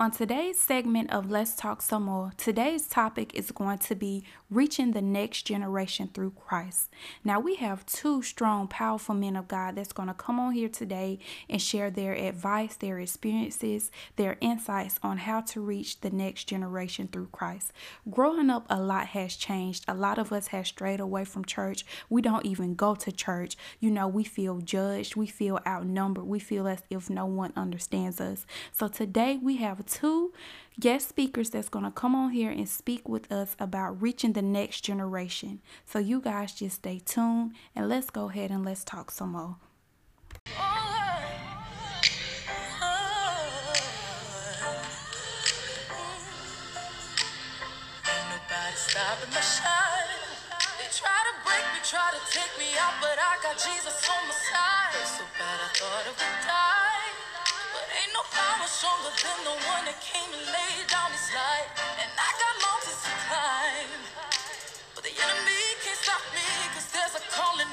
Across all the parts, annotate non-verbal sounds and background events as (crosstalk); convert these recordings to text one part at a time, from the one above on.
On today's segment of Let's Talk Some More, today's topic is going to be reaching the next generation through Christ. Now, we have two strong, powerful men of God that's going to come on here today and share their advice, their experiences, their insights on how to reach the next generation through Christ. Growing up, a lot has changed. A lot of us have strayed away from church. We don't even go to church. You know, we feel judged, we feel outnumbered, we feel as if no one understands us. So, today we have two guest speakers that's going to come on here and speak with us about reaching the next generation. So you guys just stay tuned and let's go ahead and let's talk some more. try to take me out, but I got Jesus on my side. So bad I thought I would die. No power stronger than the one that came and laid down his life. And I got mountains to climb. But the enemy can't stop me, cause there's a calling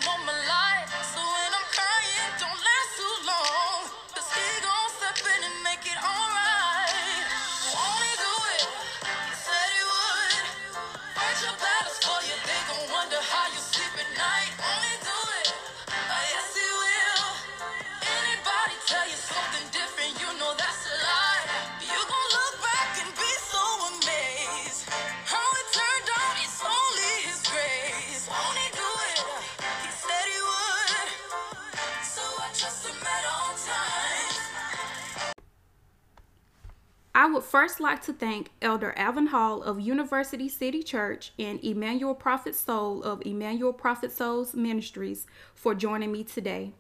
first like to thank Elder Alvin Hall of University City Church and Emmanuel Prophet Soul of Emmanuel Prophet Souls Ministries for joining me today.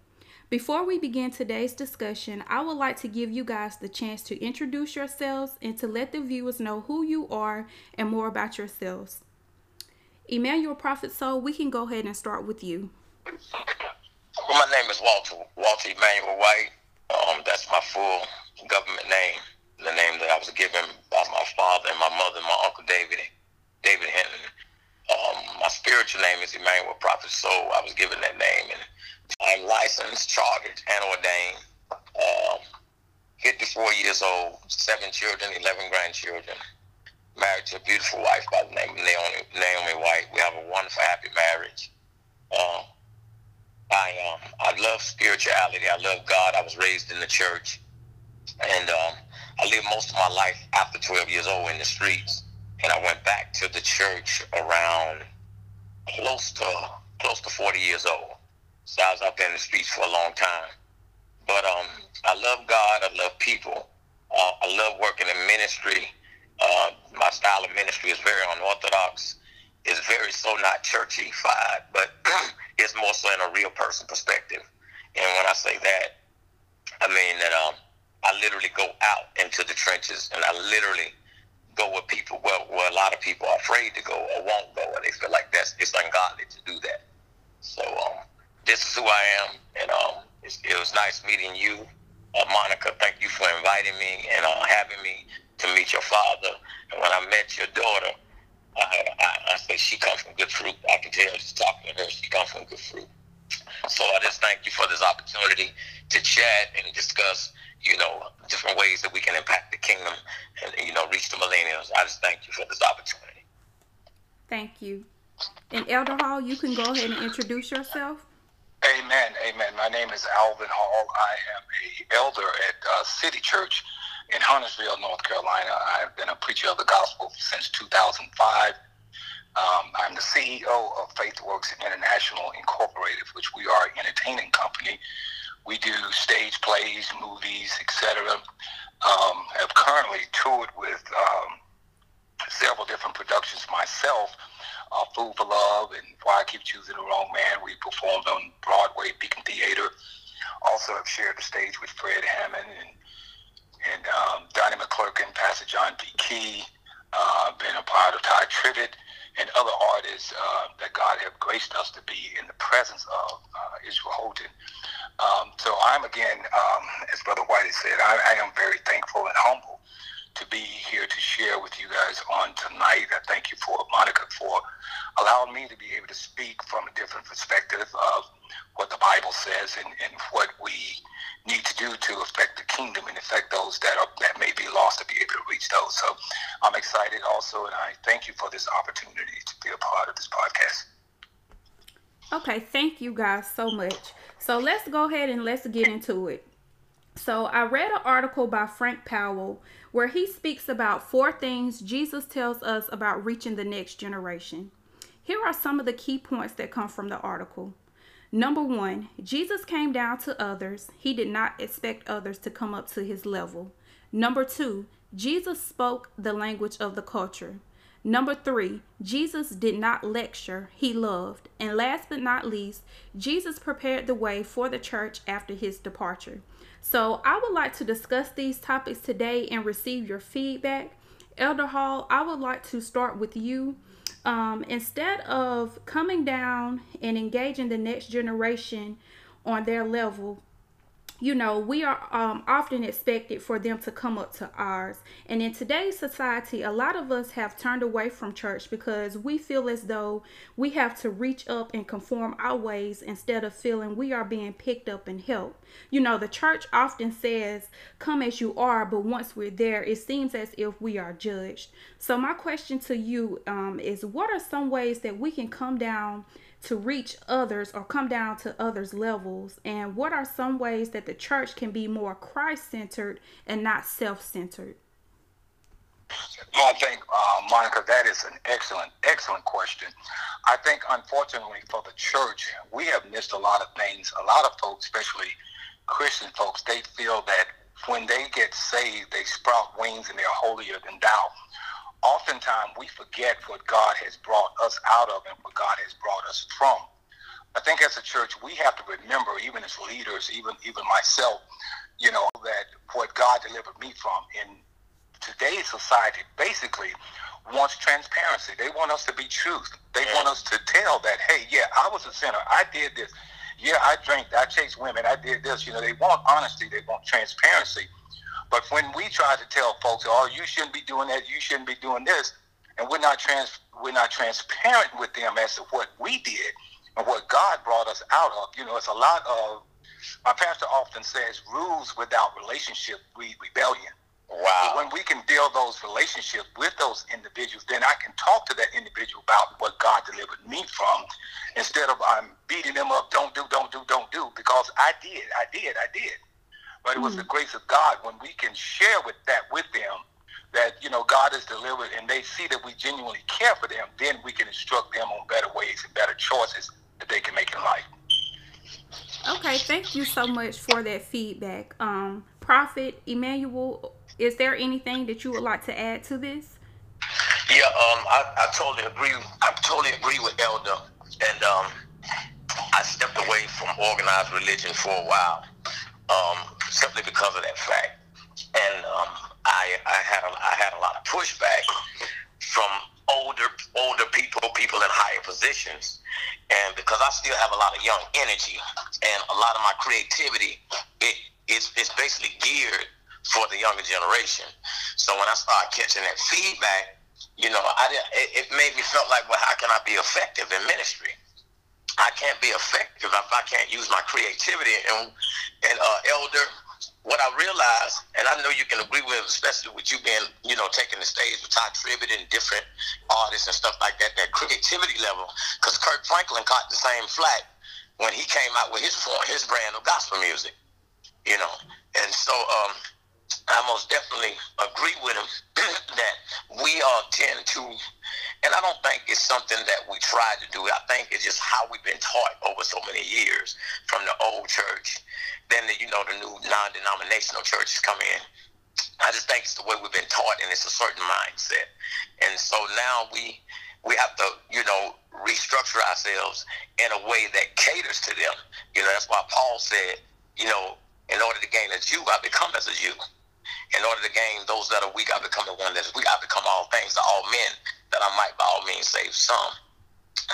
Before we begin today's discussion, I would like to give you guys the chance to introduce yourselves and to let the viewers know who you are and more about yourselves. Emmanuel Prophet Soul, we can go ahead and start with you. Well, my name is Walter Walter Emmanuel White. Um, that's my full government name, the name that I was given by my father and my mother, and my uncle David, David Hinton. Um, my spiritual name is Emmanuel Prophet Soul. I was given that name, and I'm licensed, chartered, and ordained. Um, 54 years old, seven children, 11 grandchildren. Married to a beautiful wife by the name of Naomi, Naomi White. We have a wonderful, happy marriage. Um, I um I love spirituality. I love God. I was raised in the church, and um, I lived most of my life after 12 years old in the streets. And I went back to the church around close to close to 40 years old. So I was out there in the streets for a long time. But um, I love God. I love people. Uh, I love working in ministry. Uh, my style of ministry is very unorthodox. It's very so not churchy-fied, but (clears throat) it's more so in a real person perspective. And when I say that, I mean that um, I literally go out into the trenches and I literally go where people, well, where a lot of people are afraid to go or won't go, and they feel like that's it's ungodly to do that. So um, this is who I am, and um, it was nice meeting you, uh, Monica. Thank you for inviting me and uh, having me to meet your father. And when I met your daughter, I, I, I say she comes from good fruit. I can tell just talking to her, she comes from good fruit. So I just thank you for this opportunity to chat and discuss, you know, different ways that we can impact the kingdom and, you know, reach the millennials. I just thank you for this opportunity. Thank you. And Elder Hall, you can go ahead and introduce yourself. Amen. Amen. My name is Alvin Hall. I am a elder at uh, City Church in Huntersville, North Carolina. I've been a preacher of the gospel since 2005. Um, I'm the CEO of FaithWorks International Incorporated, which we are an entertaining company. We do stage plays, movies, etc. Um, have currently toured with um, several different productions myself. Uh, Food for Love and Why I Keep Choosing the Wrong Man. We performed on Broadway, Beacon Theater. Also have shared the stage with Fred Hammond and and um, Donnie McClurkin, Pastor John P. Kee, uh, been a part of Tye Tribbett and other artists uh, that God have graced us to be in the presence of uh, Israel Houghton. Um, so I'm again, um, as Brother White has said, I, I am very thankful and humble to be here to share with you guys on tonight. I thank you for Monica for allowing me to be able to speak from a different perspective of what the Bible says and, and what we need to do to affect the kingdom and affect those that are that may be lost to be able to reach those. So I'm excited also, and I thank you for this opportunity to be a part of this podcast. Okay, thank you guys so much. So let's go ahead and let's get into it. So I read an article by Frank Powell where he speaks about four things Jesus tells us about reaching the next generation. Here are some of the key points that come from the article. Number one, Jesus came down to others. He did not expect others to come up to his level. Number two, Jesus spoke the language of the culture. Number three, Jesus did not lecture, he loved. And last but not least, Jesus prepared the way for the church after his departure. So I would like to discuss these topics today and receive your feedback. Elder Hall, I would like to start with you. Um, instead of coming down and engaging the next generation on their level, you know, we are um, often expected for them to come up to ours. And in today's society, a lot of us have turned away from church because we feel as though we have to reach up and conform our ways instead of feeling we are being picked up and helped. You know, the church often says, Come as you are, but once we're there, it seems as if we are judged. So, my question to you um, is what are some ways that we can come down? to reach others or come down to others' levels? And what are some ways that the church can be more Christ centered and not self centered? I think, uh, Monica, that is an excellent, excellent question. I think, unfortunately, for the church, we have missed a lot of things. A lot of folks, especially Christian folks, they feel that when they get saved, they sprout wings and they're holier than thou oftentimes we forget what God has brought us out of and what God has brought us from. I think as a church, we have to remember, even as leaders, even even myself, you know, that what God delivered me from in today's society basically wants transparency. They want us to be truth. They want us to tell that, hey, yeah, I was a sinner. I did this. Yeah, I drank. I chased women. I did this. You know, they want honesty. They want transparency. But when we try to tell folks, "Oh, you shouldn't be doing that. You shouldn't be doing this," and we're not trans we're not transparent with them as to what we did and what God brought us out of. You know, it's a lot of my pastor often says, "Rules without relationship breed rebellion." Wow. when we can build those relationships with those individuals, then I can talk to that individual about what God delivered me from, instead of I'm beating them up. Don't do, don't do, don't do, because I did, I did, I did. But it was mm. the grace of God when we can share with that with them that you know God has delivered and they see that we genuinely care for them, then we can instruct them on better ways and better choices that they can make in life. Okay, thank you so much for that feedback. Um, Prophet Emmanuel, is there anything that you would like to add to this? Yeah, um, I, I totally agree. I totally agree with Elder, and um, I stepped away from organized religion for a while um, simply because of that fact. And um, I, I had a, I had a lot of pushback from older older people, people in higher positions, and because I still have a lot of young energy and a lot of my creativity, it it's, it's basically geared for the younger generation. So when I started catching that feedback, you know, I did, it, it made me felt like, well, how can I be effective in ministry? I can't be effective if I can't use my creativity. And and uh, Elder, what I realized, and I know you can agree with, especially with you being, you know, taking the stage with Tye Tribbett and different artists and stuff like that, that creativity level. Because Kirk Franklin caught the same flack when he came out with his form, his brand of gospel music, you know. And so um, I most definitely agree with him (clears throat) that we all tend to and I don't think it's something that we try to do. I think it's just how we've been taught over so many years from the old church. Then, the, you know, the new non-denominational churches come in. I just think it's the way we've been taught, and it's a certain mindset. And so now we we have to, you know, restructure ourselves in a way that caters to them. You know, that's why Paul said, you know, in order to gain a Jew, I become as a Jew. In order to gain those that are weak, I become the one that is weak. I become all things to all men that I might by all means save some.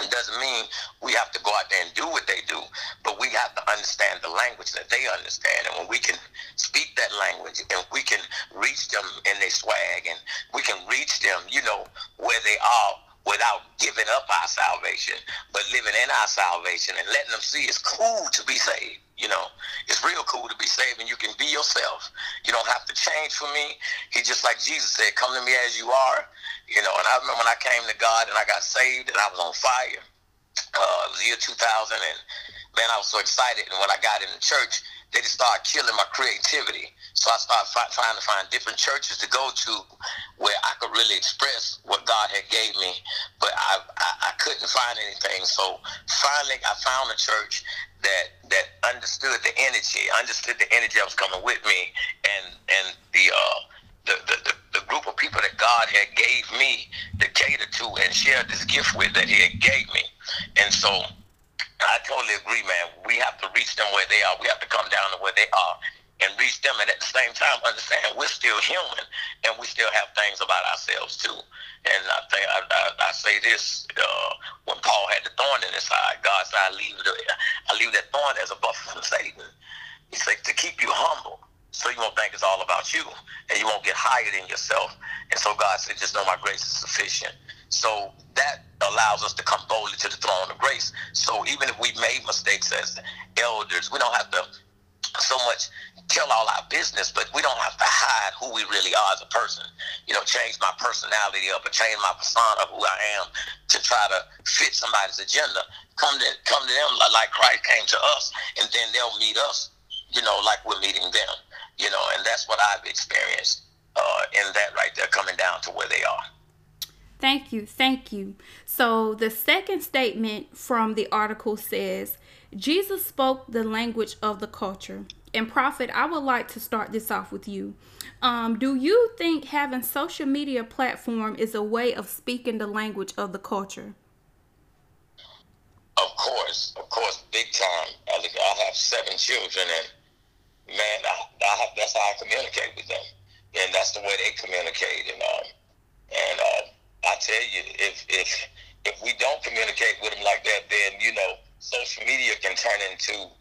It doesn't mean we have to go out there and do what they do, but we have to understand the language that they understand. And when we can speak that language and we can reach them in their swag and we can reach them, you know, where they are without giving up our salvation, but living in our salvation and letting them see it's cool to be saved. You know, it's real cool to be saved and you can be yourself. You don't have to change for me. He just like Jesus said, come to me as you are. You know, and I remember when I came to God and I got saved and I was on fire. Uh, it was year 2000 and man, I was so excited. And when I got in the church, they just started killing my creativity. So I started fi- trying to find different churches to go to where I could really express what God had gave me, but I, I, I couldn't find anything. So finally, I found a church that that understood the energy, understood the energy that was coming with me, and and the uh, the, the, the, the group of people that God had gave me to cater to and share this gift with that He had gave me, and so I totally agree, man. We have to reach them where they are. We have to come down to where they are and reach them, and at the same time understand we're still human and we still have things about ourselves too. And I think I, I, I say this uh, when Paul had the thorn in his side, God said, "I leave the, I leave that thorn as a buffer from Satan." He said to keep you humble, so you won't think it's all about you, and you won't get higher than yourself. And so God said, "Just know my grace is sufficient." So that allows us to come boldly to the throne of grace. So even if we made mistakes as elders, we don't have to so much tell all our business, but we don't have to hide who we really are as a person. You know, change my personality up or change my persona, who I am, to try to fit somebody's agenda. Come to come to them like Christ came to us, and then they'll meet us. You know, like we're meeting them. You know, and that's what I've experienced uh, in that right there, coming down to where they are. Thank you. Thank you. So, the second statement from the article says Jesus spoke the language of the culture. And, Prophet, I would like to start this off with you. Um, do you think having social media platform is a way of speaking the language of the culture? Of course, of course, big time. I have seven children, and man, I, I have, that's how I communicate with them, and that's the way they communicate. And um, and uh, I tell you, if if if we don't communicate with them like that, then you know, social media can turn into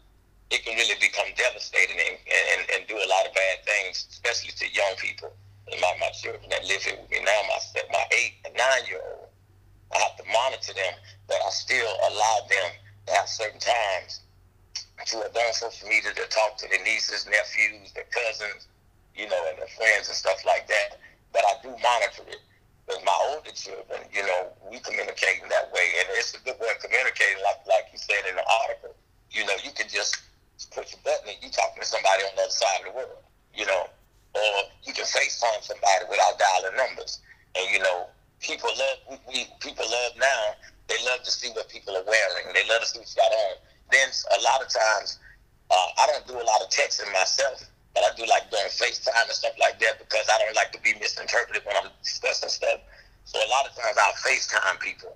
it can really become devastating and, and, and do a lot of bad things, especially to young people. And my, my children that live here with me now, my my eight and nine year old, I have to monitor them, but I still allow them to have certain times to have done social media to talk to their nieces, nephews, their cousins, you know, and their friends and stuff like that. But I do monitor it with my older children, you know, we communicate in that way, and it's a good way of communicating, like like you said in the article. You know, you can just push a button and you talking to somebody on the other side of the world, you know, or you can FaceTime somebody without dialing numbers, and you know, people love we, we people love now. They love to see what people are wearing. They love to see what you got on. Then a lot of times, uh, I don't do a lot of texting myself but I do like doing FaceTime and stuff like that because I don't like to be misinterpreted when I'm discussing stuff. So a lot of times I'll FaceTime people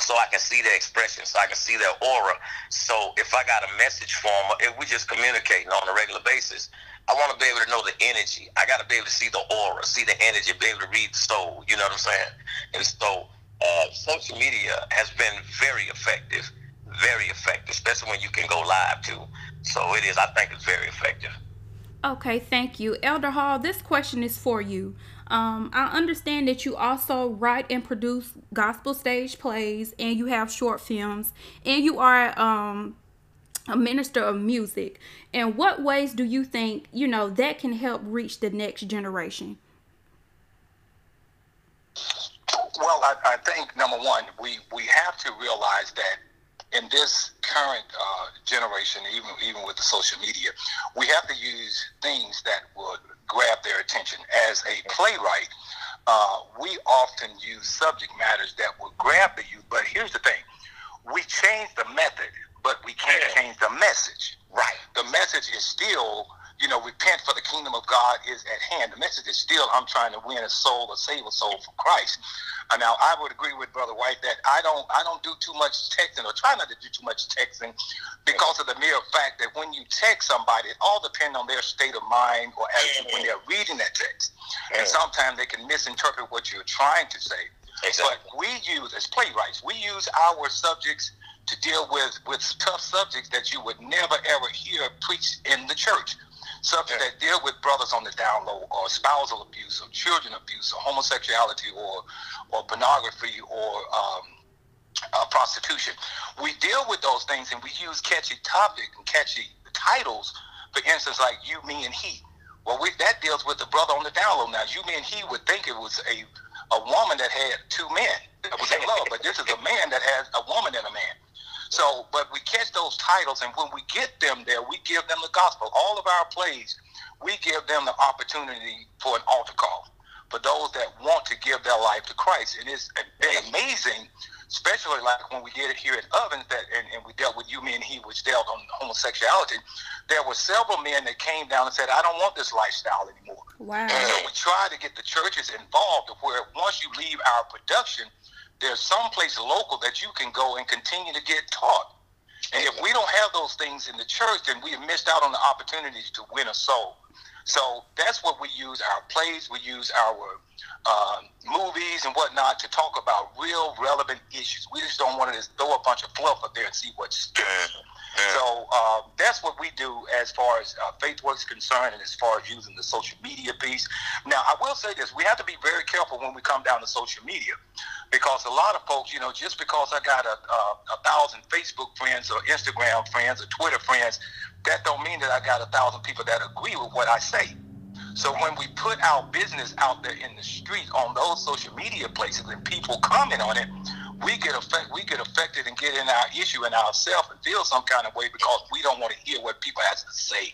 so I can see their expression, so I can see their aura. So if I got a message for them, if we just communicating on a regular basis, I want to be able to know the energy. I got to be able to see the aura, see the energy, be able to read the soul. You know what I'm saying? And so uh, social media has been very effective, very effective, especially when you can go live too. So it is. I think it's very effective. Okay, thank you. Elder Hall, this question is for you. Um, I understand that you also write and produce gospel stage plays and you have short films and you are um, a minister of music. In what ways do you think, you know, that can help reach the next generation? Well, I, I think number one, we, we have to realize that in this current uh, generation, even even with the social media, we have to use things that would grab their attention. As a playwright, uh, we often use subject matters that will grab the youth. But here's the thing: we change the method, but we can't change the message. Right. The message is still you know, repent for the kingdom of God is at hand. The message is still, I'm trying to win a soul or save a soul for Christ. Uh, now, I would agree with Brother White that I don't, I don't do too much texting or try not to do too much texting because of the mere fact that when you text somebody, it all depends on their state of mind or attitude when they're reading that text. And sometimes they can misinterpret what you're trying to say. Exactly. But we use, as playwrights, we use our subjects to deal with, with tough subjects that you would never ever hear preached in the church. Subjects that deal with brothers on the down low, or spousal abuse, or children abuse, or homosexuality, or or pornography, or um, uh, prostitution. We deal with those things, and we use catchy topic and catchy titles. For instance, like "You, Me, and He." Well, we, that deals with the brother on the down low. Now, "You, Me, and He" would think it was a a woman that had two men that was in love, but this is a man that has a woman and a man. So, but we catch those titles, and when we get them there, we give them the gospel. All of our plays, we give them the opportunity for an altar call for those that want to give their life to Christ. And it's amazing, especially like when we did it here at Ovens, that and, and we dealt with you, me, and he, which dealt on homosexuality. There were several men that came down and said, "I don't want this lifestyle anymore." Wow. So we try to get the churches involved, where once you leave our production there's some place local that you can go and continue to get taught. And if we don't have those things in the church, then we have missed out on the opportunities to win a soul. So that's what we use our plays, we use our uh, movies and whatnot to talk about real relevant issues. We just don't want to just throw a bunch of fluff up there and see what sticks. So uh, that's what we do as far as uh, is concerned and as far as using the social media piece. Now, I will say this. We have to be very careful when we come down to social media because a lot of folks, you know, just because I got a, a, a thousand Facebook friends or Instagram friends or Twitter friends, that don't mean that I got a thousand people that agree with what I say. So when we put our business out there in the street on those social media places and people comment on it, we get affect, we get affected and get in our issue and ourselves feel some kind of way because we don't want to hear what people have to say.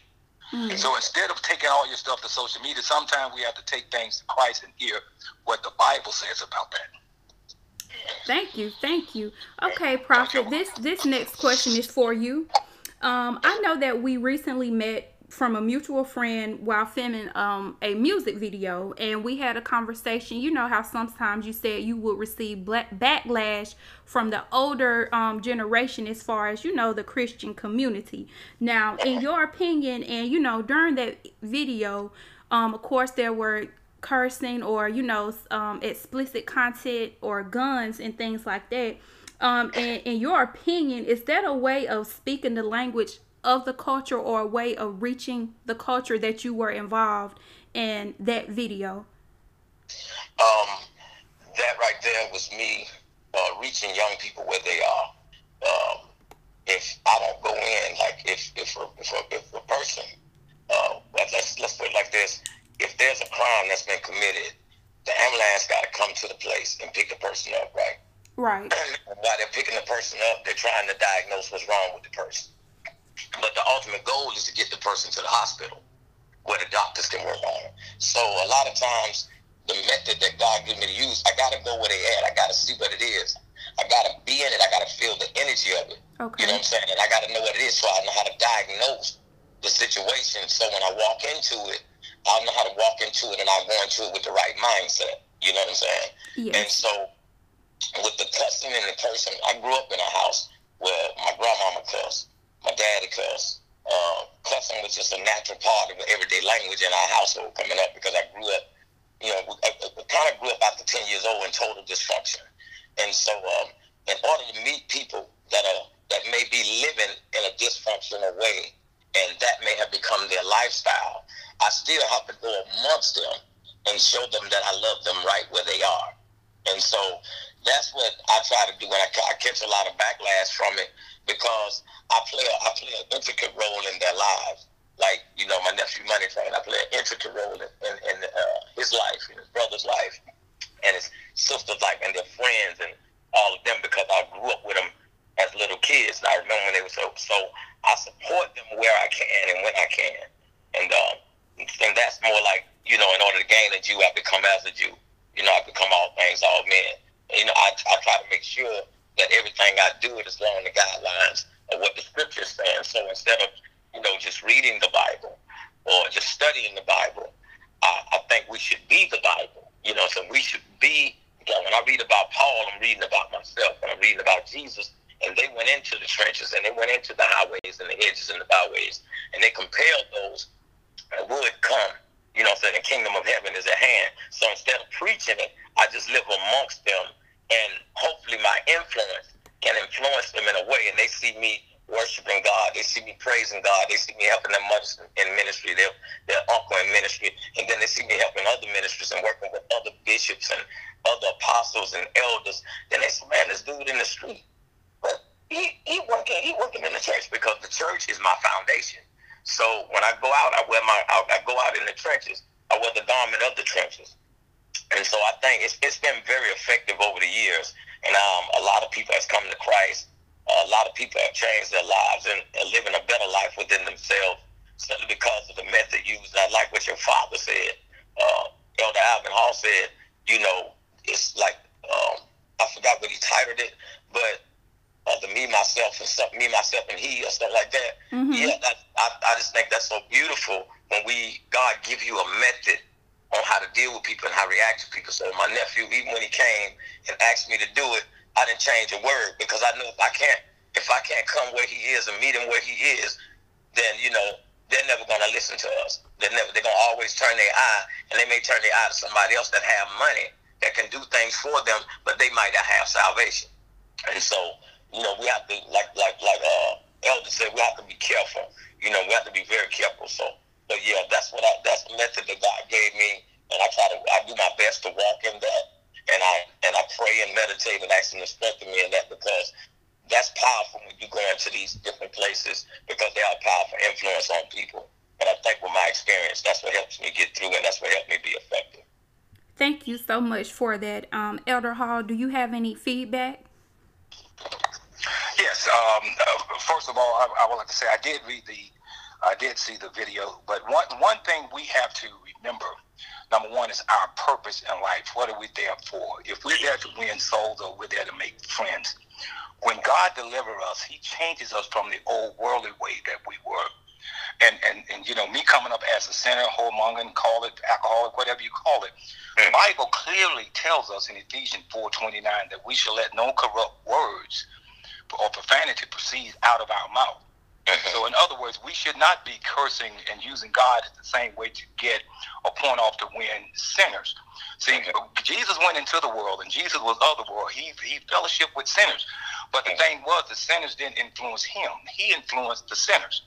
Mm-hmm. So instead of taking all your stuff to social media, sometimes we have to take things to Christ and hear what the Bible says about that. Thank you, thank you. Okay, Prophet, this this next question is for you. Um, I know that we recently met from a mutual friend while filming um, a music video and we had a conversation. You know how sometimes you said you would receive black backlash from the older um, generation as far as you know the christian community. Now in your opinion and you know during that video um, of course there were cursing or you know um, explicit content or guns and things like that. Um, and in your opinion is that a way of speaking the language of the culture or a way of reaching the culture that you were involved in that video? Um, that right there was me uh, reaching young people where they are. Um, if I don't go in, like if if a, if a, if a person, uh, let's let's put it like this: if there's a crime that's been committed, the ambulance got to come to the place and pick the person up, right? Right. While they're picking the person up, they're trying to diagnose what's wrong with the person. But the ultimate goal is to get the person to the hospital where the doctors can work on it. So a lot of times, the method that God gives me to use, I got to go where they at. I got to see what it is. I got to be in it. I got to feel the energy of it. Okay. You know what I'm saying? And I got to know what it is so I know how to diagnose the situation. So when I walk into it, I'll know how to walk into it and I'll go into it with the right mindset. You know what I'm saying? Yes. And so with the cussing and the person, I grew up in a house where my grandmama cussed my daddy cuss. Uh, cussing was just a natural part of everyday language in our household coming up because I grew up, you know, I, I, kind of grew up after 10 years old in total dysfunction. And so, um, in order to meet people that are that may be living in a dysfunctional way and that may have become their lifestyle, I still have to go amongst them and show them that I love them right where they are. And so that's what I try to do when I, I catch a lot of backlash from it because I play a, I play an intricate role in their lives. Like you know, my nephew Money Train, I play an intricate role in, in, in uh, his life, in his brother's life, and his sister's life, and their friends, and all of them because I grew up with them as little kids. And I remember when they were so. So I support them where I can and when I can, and um, and that's more like you know, in order to gain a Jew, I become as a Jew. You know, I become all things, all men. You know, I, I try to make sure that everything I do is along the guidelines of what the scripture's saying. So instead of, you know, just reading the Bible or just studying the Bible, I, I think we should be the Bible. You know, so we should be, when I read about Paul, I'm reading about myself. When I'm reading about Jesus, and they went into the trenches and they went into the highways and the hedges and the byways, and they compelled those that would come. You know, so the kingdom of heaven is at hand. So instead of preaching it, I just live amongst them and hopefully my influence can influence them in a way and they see me worshiping God. They see me praising God. They see me helping them much in ministry. Their their uncle in ministry, and then they see me helping other ministries and working with other bishops and other apostles and elders. Then they say, "Man, this dude in the street, but he he working he working in the church because the church is my foundation. So when I go out, I wear my I, I go out in the trenches. I wear the garment of the trenches." It's, it's been very effective over the years. And um, a lot of people has come to Christ a lot of people have changed their lives and are living a better life within themselves simply because of the method used. I like what your father said. Uh, Elder Alvin Hall said, you know, it's like, um, I forgot what he titled it, but uh, the me, myself, and stuff, me, myself, and he, or stuff like that. Mm-hmm. Yeah, that, I, I just think that's so beautiful when we, God give you a method on how to deal with people and how to react to people. So my nephew, even when he came and asked me to do it, I didn't change a word because I knew if I can't if I can't come where he is and meet him where he is, then you know they're never gonna listen to us. They're never they're gonna always turn their eye and they may turn their eye to somebody else that have money that can do things for them, but they might not have salvation. And so, you know, we have to like like like uh Elder said, we have to be careful. You know, we have to be very careful. So but yeah, that's what I that's the method that God gave me and I try to I do my best to walk in that and I and I pray and meditate and ask Him to strengthen me in that because that's powerful when you go into these different places because they are powerful influence on people. And I think with my experience, that's what helps me get through, and that's what helped me be effective. Thank you so much for that, um, Elder Hall. Do you have any feedback? Yes. Um, uh, first of all, I, I would like to say I did read the, I did see the video. But one one thing we have to remember Number one is our purpose in life. What are we there for? If we're there to win souls or we're there to make friends, when God delivers us, He changes us from the old worldly way that we were. And, and, and you know, me coming up as a sinner, whoremonger, call it alcoholic, whatever you call it, the mm. Bible clearly tells us in Ephesians 4.29 that we shall let no corrupt words or profanity proceed out of our mouth. Mm-hmm. So, in other words, we should not be cursing and using God as the same way to get a point off to win sinners. See, mm-hmm. Jesus went into the world, and Jesus was of the world. He he fellowship with sinners, but the mm-hmm. thing was, the sinners didn't influence him. He influenced the sinners.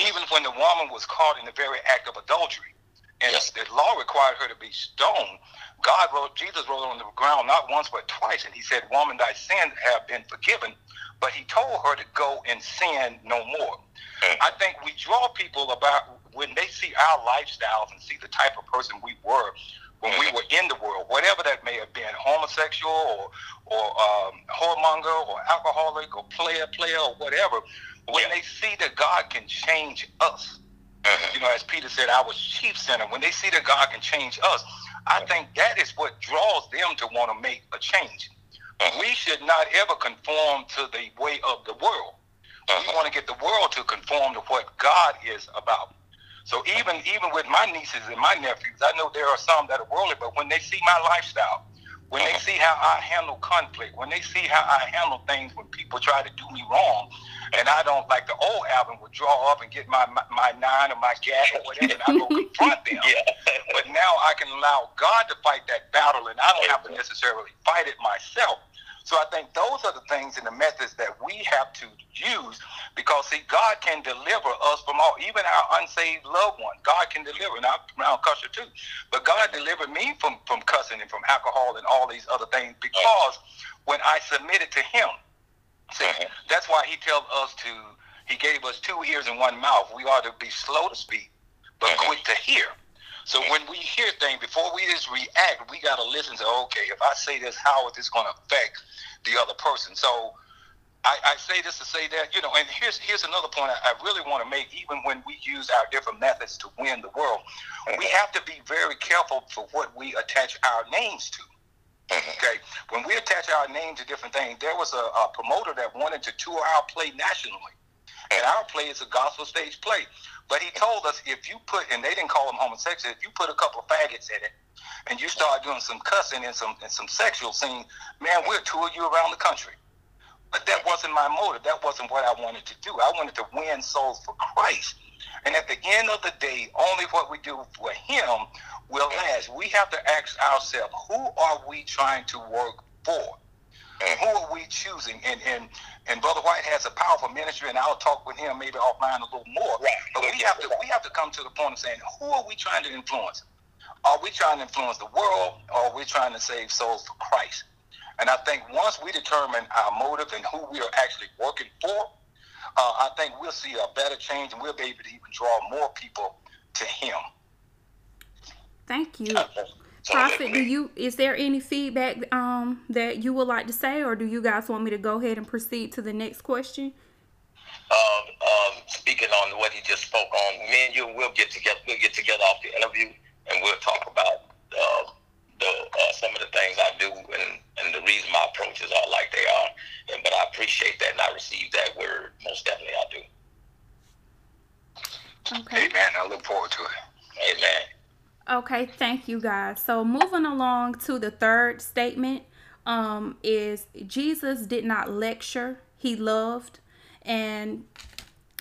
Even when the woman was caught in the very act of adultery, and yes. the law required her to be stoned, God wrote, Jesus wrote on the ground not once but twice, and he said, "Woman, thy sins have been forgiven." but he told her to go and sin no more. Mm. I think we draw people about when they see our lifestyles and see the type of person we were when we mm. were in the world, whatever that may have been, homosexual or or um, whoremonger or alcoholic or player player or whatever, when yeah. they see that God can change us, mm-hmm. Mm-hmm. you know, as Peter said, I was chief sinner. When they see that God can change us, I mm-hmm. think that is what draws them to want to make a change. Uh-huh. We should not ever conform to the way of the world. We want to get the world to conform to what God is about. So even even with my nieces and my nephews, I know there are some that are worldly, but when they see my lifestyle, when they see how I handle conflict, when they see how I handle things when people try to do me wrong, and I don't like the old Alvin would draw up and get my my, my nine or my gat or whatever, and I go (laughs) confront them. Yeah. But now I can allow God to fight that battle, and I don't have to necessarily fight it myself. So I think those are the things and the methods that we have to use because see, God can deliver us from all, even our unsaved loved one. God can deliver, and I'm around cusser too. But God delivered me from from cussing and from alcohol and all these other things because when I submitted to Him, see, mm-hmm. that's why He tells us to. He gave us two ears and one mouth. We ought to be slow to speak, but mm-hmm. quick to hear. So when we hear things, before we just react, we got to listen to, okay, if I say this, how is this going to affect the other person? So I, I, say this to say that, you know, and here's here's another point I, I really want to make, even when we use our different methods to win the world, we mm-hmm. have to be very careful for what we attach our names to. Mm-hmm. Okay, when we attach our name to different things, there was a, a promoter that wanted to tour our play nationally. And our play is a gospel stage play. But he told us if you put, and they didn't call them homosexual, if you put a couple of faggots in it, and you start doing some cussing and some and some sexual scene, man, we'll tour you around the country. But that wasn't my motive. That wasn't what I wanted to do. I wanted to win souls for Christ. And at the end of the day, only what we do for Him will last. We have to ask ourselves, who are we trying to work for? Who are we choosing? And and and Brother White has a powerful ministry, and I'll talk with him maybe offline a little more. Right. But we have to we have to come to the point of saying, who are we trying to influence? Are we trying to influence the world, or are we trying to save souls for Christ? And I think once we determine our motive and who we are actually working for, uh, I think we'll see a better change, and we'll be able to even draw more people to Him. Thank you. So Prophet, do you is there any feedback um that you would like to say or do you guys want me to go ahead and proceed to the next question? um, um, speaking on what he just spoke on, me and you will get together. We'll get together off the interview, and we'll talk about uh, the uh, some of the things I do and, and the reason my approaches are like they are. And, but I appreciate that, and I receive that word. Most definitely, I do. Okay. Amen. I look forward to it. Amen. Okay, thank you guys. So moving along to the third statement um is Jesus did not lecture, he loved. And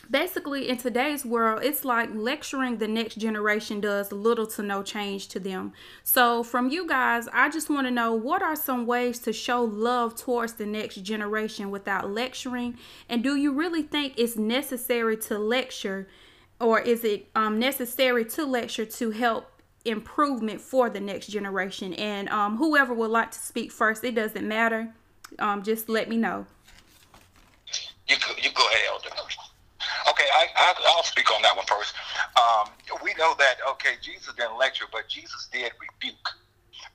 basically in today's world, it's like lecturing the next generation does little to no change to them. So from you guys, I just want to know what are some ways to show love towards the next generation without lecturing? And do you really think it's necessary to lecture or is it um, necessary to lecture to help improvement for the next generation and um, whoever would like to speak first it doesn't matter um, just let me know You you go ahead, Elder. Okay, I, I, I'll speak on that one first. Um, we know that, okay, Jesus didn't lecture, but Jesus did rebuke.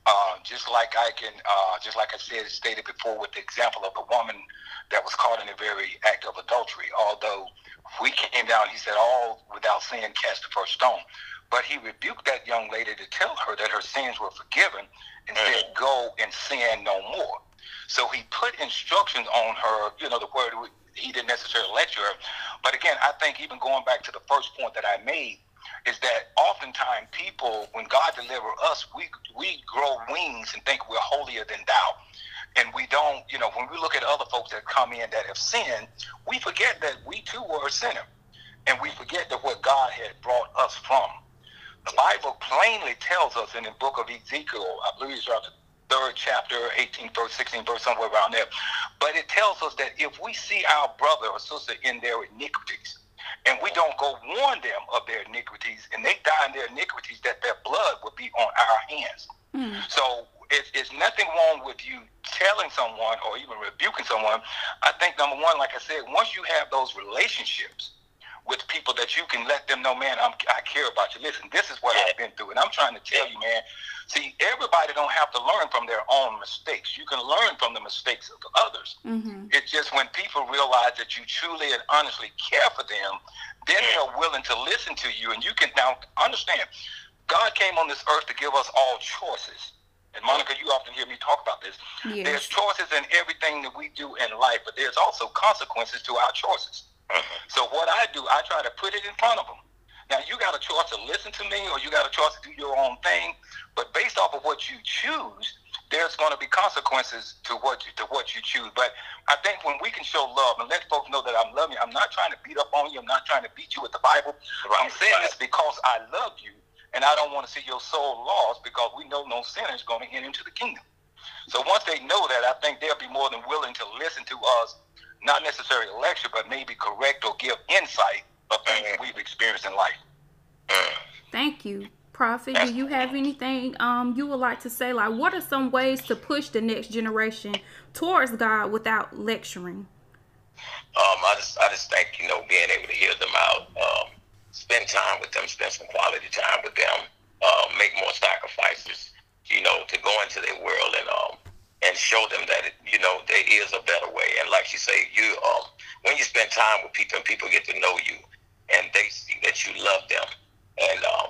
Uh, just like I can, uh, just like I said, stated before with the example of the woman that was caught in the very act of adultery. Although we came down, he said, all without sin cast the first stone. But he rebuked that young lady to tell her that her sins were forgiven and mm. said, go and sin no more. So he put instructions on her, you know, the word he didn't necessarily lecture her. But again, I think even going back to the first point that I made is that oftentimes people, when God deliver us, we we grow wings and think we're holier than thou. And we don't, you know, when we look at other folks that come in that have sinned, we forget that we too were a sinner. And we forget that what God had brought us from. The Bible plainly tells us in the book of Ezekiel, I believe it's around the third chapter, 18 verse, 16 verse, somewhere around there. But it tells us that if we see our brother or sister in their iniquities, and we don't go warn them of their iniquities, and they die in their iniquities, that their blood will be on our hands. Hmm. So it's, it's nothing wrong with you telling someone or even rebuking someone. I think number one, like I said, once you have those relationships with people that you can let them know, man, I'm, I care about you. Listen, this is what I've been through, and I'm trying to tell you, man. See, everybody don't have to learn from their own mistakes. You can learn from the mistakes of others. mm-hmm. It's just when people realize that you truly and honestly care for them, then they're willing to listen to you. And you can now understand, God came on this earth to give us all choices. And Monica, you often hear me talk about this. Yes. There's choices in everything that we do in life, but there's also consequences to our choices. (laughs) So what I do, I try to put it in front of them. Now you got a choice to listen to me, or you got a choice to do your own thing. But based off of what you choose, there's going to be consequences to what you to what you choose. But I think when we can show love and let folks know that I'm loving you, I'm not trying to beat up on you. I'm not trying to beat you with the Bible. I'm saying right. this because I love you, and I don't want to see your soul lost because we know no sinner is going to enter into the kingdom. So once they know that, I think they'll be more than willing to listen to us, not necessarily a lecture, but maybe correct or give insight of things that we've experienced in life. thank you prophet. Do you have anything um you would like to say? Like what are some ways to push the next generation towards god without lecturing? Um, I just, I just think you know being able to hear them out, um, spend time with them, spend some quality time with them, uh, make more sacrifices, you know, to go into their world and um and show them that it, you know there is a better way. And like you say, you um when you spend time with people and people get to know you and they see that you love them, and um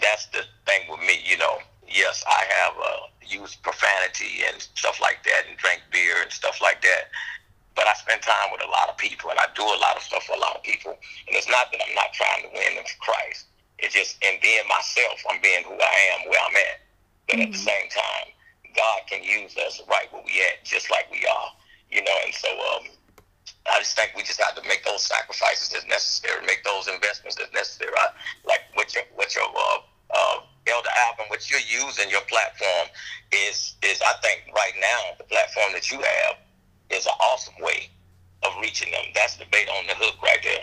that's the thing with me, you know. Yes, I have uh, used profanity and stuff like that, and drank beer and stuff like that but I spend time with a lot of people and I do a lot of stuff for a lot of people. And it's not that I'm not trying to win them for Christ. It's just in being myself, I'm being who I am, where I'm at. But at the same time, God can use us right where we at, just like we are, you know. And so, um, I just think we just have to make those sacrifices that's necessary, make those investments that's necessary. I, like what your what your uh, uh, Elder Alvin, what you're using your platform is is I think right now the platform that you have is an awesome way of reaching them. That's the bait on the hook right there.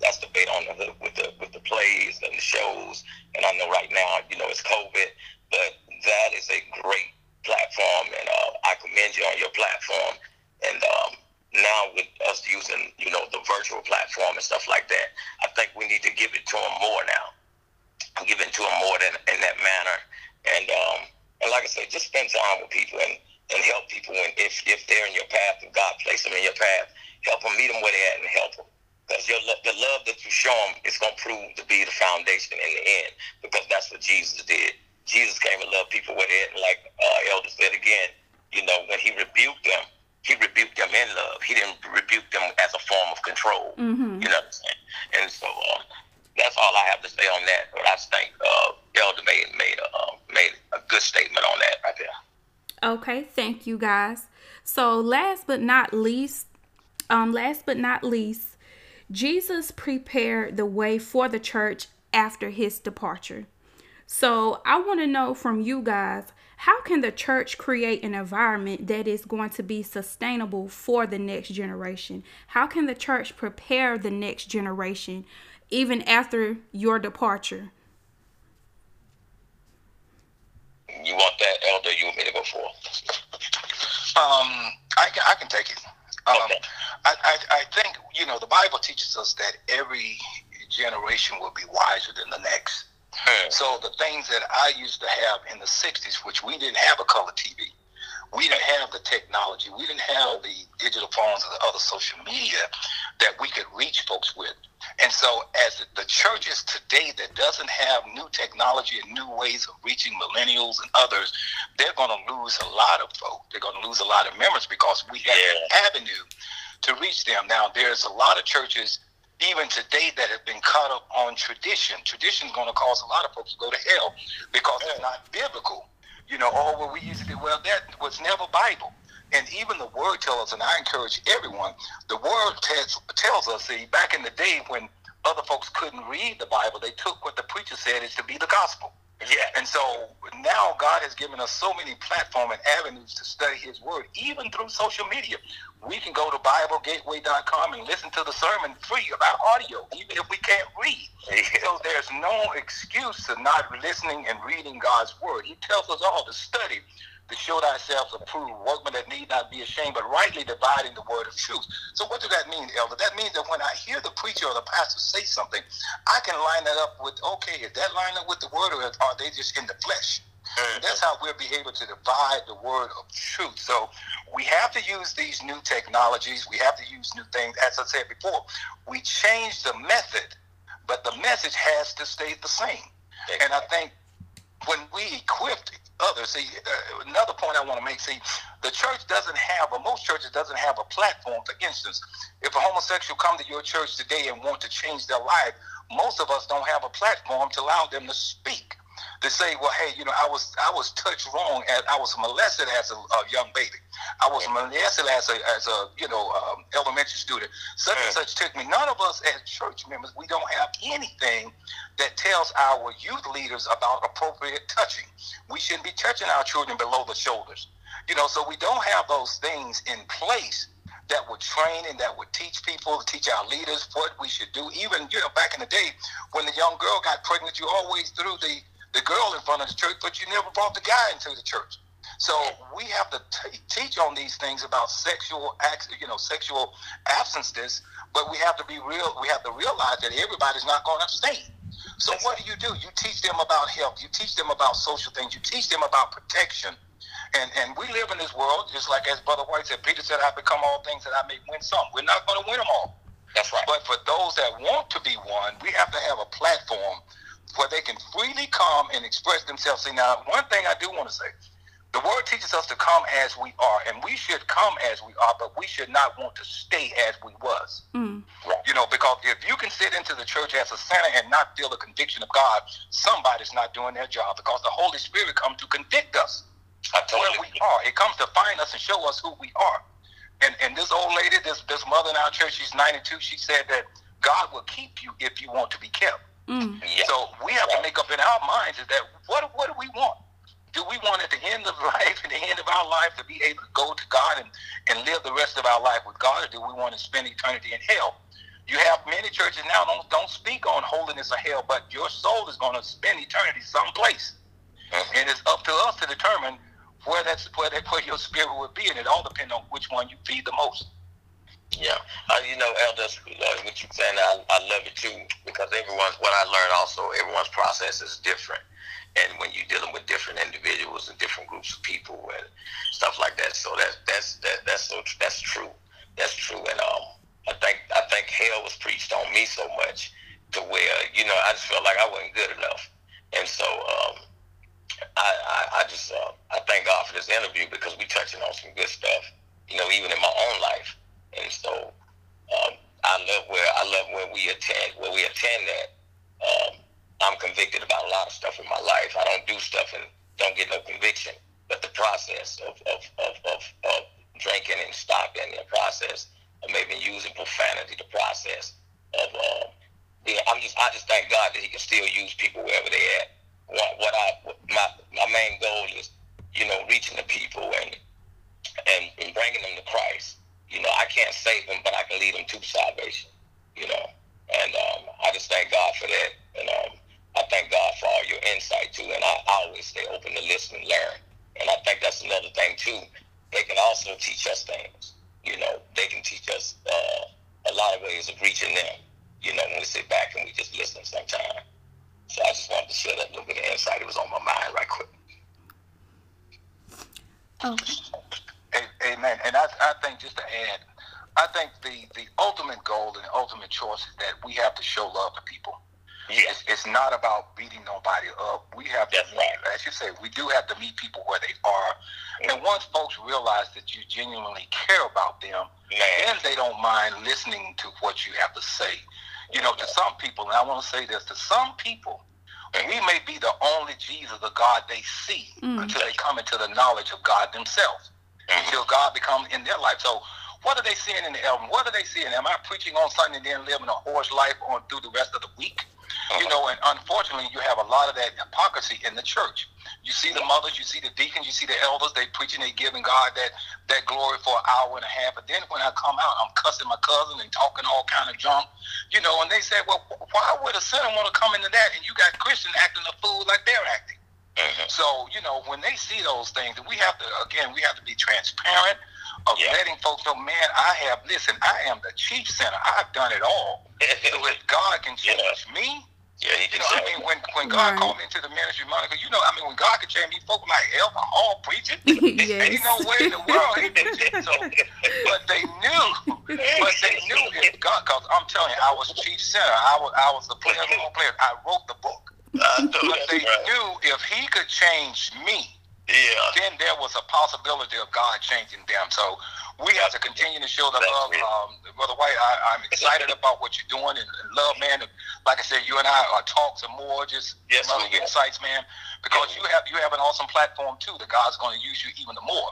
That's the bait on the hook with the with the plays and the shows. And I know right now, you know, it's COVID, but that is a great platform, and uh, I commend you on your platform. And um, now with us using, you know, the virtual platform and stuff like that, I think we need to give it to them more now. Give it to them more than in that manner. And um, and like I said, just spend time with people and, and help people. And if if they're in your path, if God placed them in your path, help them meet them where they're at and help them. Because your the love that you show them is going to prove to be the foundation in the end. Because that's what Jesus did. Jesus came and loved people with they're. And like uh, Elder said again, you know, when he rebuked them, he rebuked them in love. He didn't rebuke them as a form of control. Mm-hmm. You know what I'm saying? And so um, that's all I have to say on that. But I think uh, Elder made made a, uh, made a good statement on that right there. Okay, thank you guys. So last but not least, um, last but not least, Jesus prepared the way for the church after his departure. So I want to know from you guys how can the church create an environment that is going to be sustainable for the next generation? How can the church prepare the next generation even after your departure? You want that, Elder? You want me to go for? Um, I can, I can take it. Um, Okay. I, I, I think, you know, the Bible teaches us that every generation will be wiser than the next. Hmm. So the things that I used to have in the 60s, which we didn't have a color TV, we didn't have the technology, we didn't have the digital phones or the other social media that we could reach folks with. And so as the churches today that doesn't have new technology and new ways of reaching millennials and others, they're going to lose a lot of folk. They're going to lose a lot of members because we have an avenue to reach them. Now, there's a lot of churches even today that have been caught up on tradition. Tradition is going to cause a lot of folks to go to hell because it's not biblical. You know, oh, well, we used to do, well, that was never Bible. And even the word tells us, and I encourage everyone, the word tells, tells us, see, back in the day when other folks couldn't read the Bible, they took what the preacher said is to be the gospel. Yeah. And so now God has given us so many platforms and avenues to study His Word, even through social media. We can go to BibleGateway.com and listen to the sermon free about audio, even if we can't read. So there's no excuse to not listening and reading God's Word. He tells us all to study, to show thyself approved, workmen that need not be ashamed, but rightly dividing the word of truth. So what does that mean, Elder? That means that when I hear the preacher or the pastor say something, I can line that up with, okay, is that line up with the word or are they just in the flesh? And that's how we'll be able to divide the word of truth. So we have to use these new technologies. We have to use new things. As I said before, we change the method, but the message has to stay the same. And I think when we equipped others, see, uh, another point I want to make, see, the church doesn't have, or most churches doesn't have a platform. For instance, if a homosexual come to your church today and want to change their life, most of us don't have a platform to allow them to speak. To say, well, hey, you know, I was I was touched wrong, and I was molested as a, a young baby. I was molested as a as a you know um, elementary student. Such and such took me. None of us as church members, we don't have anything that tells our youth leaders about appropriate touching. We shouldn't be touching our children below the shoulders. You know, so we don't have those things in place that would train and that would teach people, teach our leaders what we should do. Even, you know, back in the day when the young girl got pregnant, you always threw the, the girl in front of the church, but you never brought the guy into the church. So we have to t- teach on these things about sexual acts, you know, sexual absences, but we have to be real. We have to realize that everybody's not going to abstain. So what do you do? You teach them about health. You teach them about social things. You teach them about protection. And and we live in this world, just like as Brother White said, Peter said, I become all things that I may win some. We're not going to win them all. That's right. But for those that want to be one, we have to have a platform where they can freely come and express themselves. See, now, one thing I do want to say, the word teaches us to come as we are, and we should come as we are, but we should not want to stay as we was. Mm. You know, because if you can sit into the church as a sinner and not feel the conviction of God, somebody's not doing their job because the Holy Spirit comes to convict us I where we are. It comes to find us and show us who we are. And and this old lady, this this mother in our church, she's 92. She said that God will keep you if you want to be kept. Mm. So we have to make up in our minds is that what what do we want? Do we want at the end of (laughs) life, at the end of our life, to be able to go to God and, and live the rest of our life with God, or do we want to spend eternity in hell? You have many churches now don't don't speak on holiness or hell, but your soul is going to spend eternity someplace, Mhm. and it's up to us to determine where that's where that where your spirit would be, and it all depends on which one you feed the most. Yeah, uh, you know, elders, uh, what you're saying, I, I love it too because everyone's. What I learned also, everyone's process is different, and when you're dealing with different individuals and different groups of people and stuff like that, so that that's that that's so that's true, that's true, and um, I think I think hell was preached on me so much to where you know I just felt like I wasn't good enough, and so um, I I, I just uh, I thank God for this interview because we touching on some good stuff, you know, even in my own life. And so um, I love where I love where we attend where we attend that. Um, I'm convicted about a lot of stuff in my life. I don't do stuff and don't get no conviction, but the process of of, of, of, of drinking and stopping, the process of maybe using profanity, the process of uh, yeah, I'm just I just thank God that He can still use people wherever they at. What what I my my main goal is you know reaching the people and and, and bringing them to Christ. You know, I can't save them, but I can lead them to salvation. You know, and um, I just thank God for that, and um, I thank God for all your insight too. And I, I always stay open to listen and learn. And I think that's another thing too. They can also teach us things. You know, they can teach us uh, a lot of ways of reaching them. You know, when we sit back and we just listen sometime. So I just wanted to share that little bit of insight. It was on my mind right quick. Okay. A- And I, I think just to add, I think the, the ultimate goal and the ultimate choice is that we have to show love to people. Yes. It's, it's not about beating nobody up. We have to, That's right. as you say, we do have to meet people where they are. And once folks realize that you genuinely care about them, Man. then they don't mind listening to what you have to say. You know, to some people, and I want to say this, to some people, we may be the only Jesus or God they see Mm. until they come into the knowledge of God themselves. Until God becomes in their life. So what are they seeing in the album? What are they seeing? Am I preaching on Sunday and then living a horse life on through the rest of the week? You uh-huh. know, and unfortunately, you have a lot of that hypocrisy in the church. You see the mothers, you see the deacons, you see the elders. They preaching, they giving God that that glory for an hour and a half. But then when I come out, I'm cussing my cousin and talking all kind of junk. You know, and they say, well, why would a sinner want to come into that? And you got Christians acting a fool like they're acting. Mhm. So, you know, when they see those things, we have to, again, we have to be transparent of Yeah. letting folks know, man, I have, listen, I am the chief center. I've done it all. So (laughs) if God can change Yeah. me, yeah, he you can know, I mean, when, when God Right. called me into the ministry, Monica, you know, I mean, when God could change me, folks like alcohol preaching, (laughs) ain't yes. no way in the world he (laughs) preaching. So, but they knew, but they knew if God, because I'm telling you, I was chief center. I was, I was the player of all players. I wrote the book. I But they right. knew if he could change me, Yeah. then there was a possibility of God changing them. So we have to continue to show the That's love. Um, Brother White, I, I'm excited about what you're doing and, and love, man. And like I said, you and I are talk some more, just Yes, some other insights, man. Because Yes. you have you have an awesome platform too that God's going to use you even the more.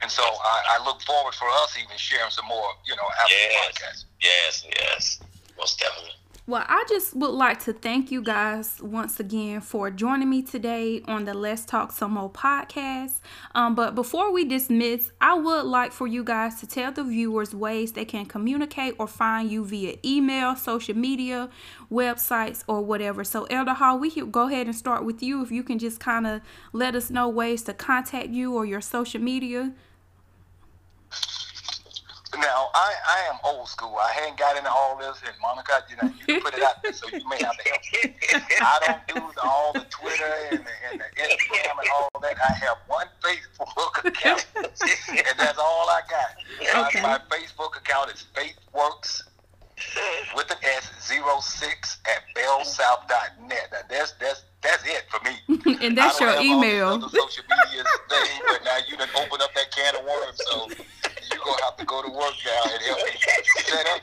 And so I, I look forward for us even sharing some more, you know, after Yes. the podcast. Yes, yes. Most definitely. Well, I just would like to thank you guys once again for joining me today on the Let's Talk Some More podcast. Um, but before we dismiss, I would like for you guys to tell the viewers ways they can communicate or find you via email, social media, websites, or whatever. So, Elder Hall, we can go ahead and start with you. If you can just kind of let us know ways to contact you or your social media. Now I, I am old school. I hadn't got into all this, and Monica, you know, you put it out there, so you may have to help. me. I don't do the, all the Twitter and the, and the Instagram and all that. I have one Facebook account, and that's all I got. Okay. My, my Facebook account is FaithWorks with an S zero six at bellsouth.net. Now that's that's that's it for me. (laughs) and that's your have all email. social media Jenny.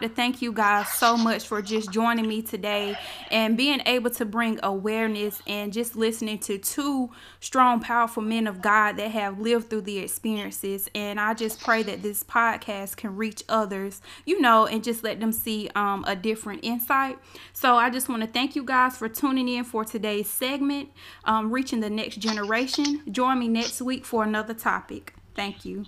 Like to thank you guys so much for just joining me today and being able to bring awareness and just listening to two strong, powerful men of God that have lived through the experiences. And I just pray that this podcast can reach others, you know, and just let them see um, a different insight. So I just want to thank you guys for tuning in for today's segment, um, Reaching the Next Generation. Join me next week for another topic. Thank you.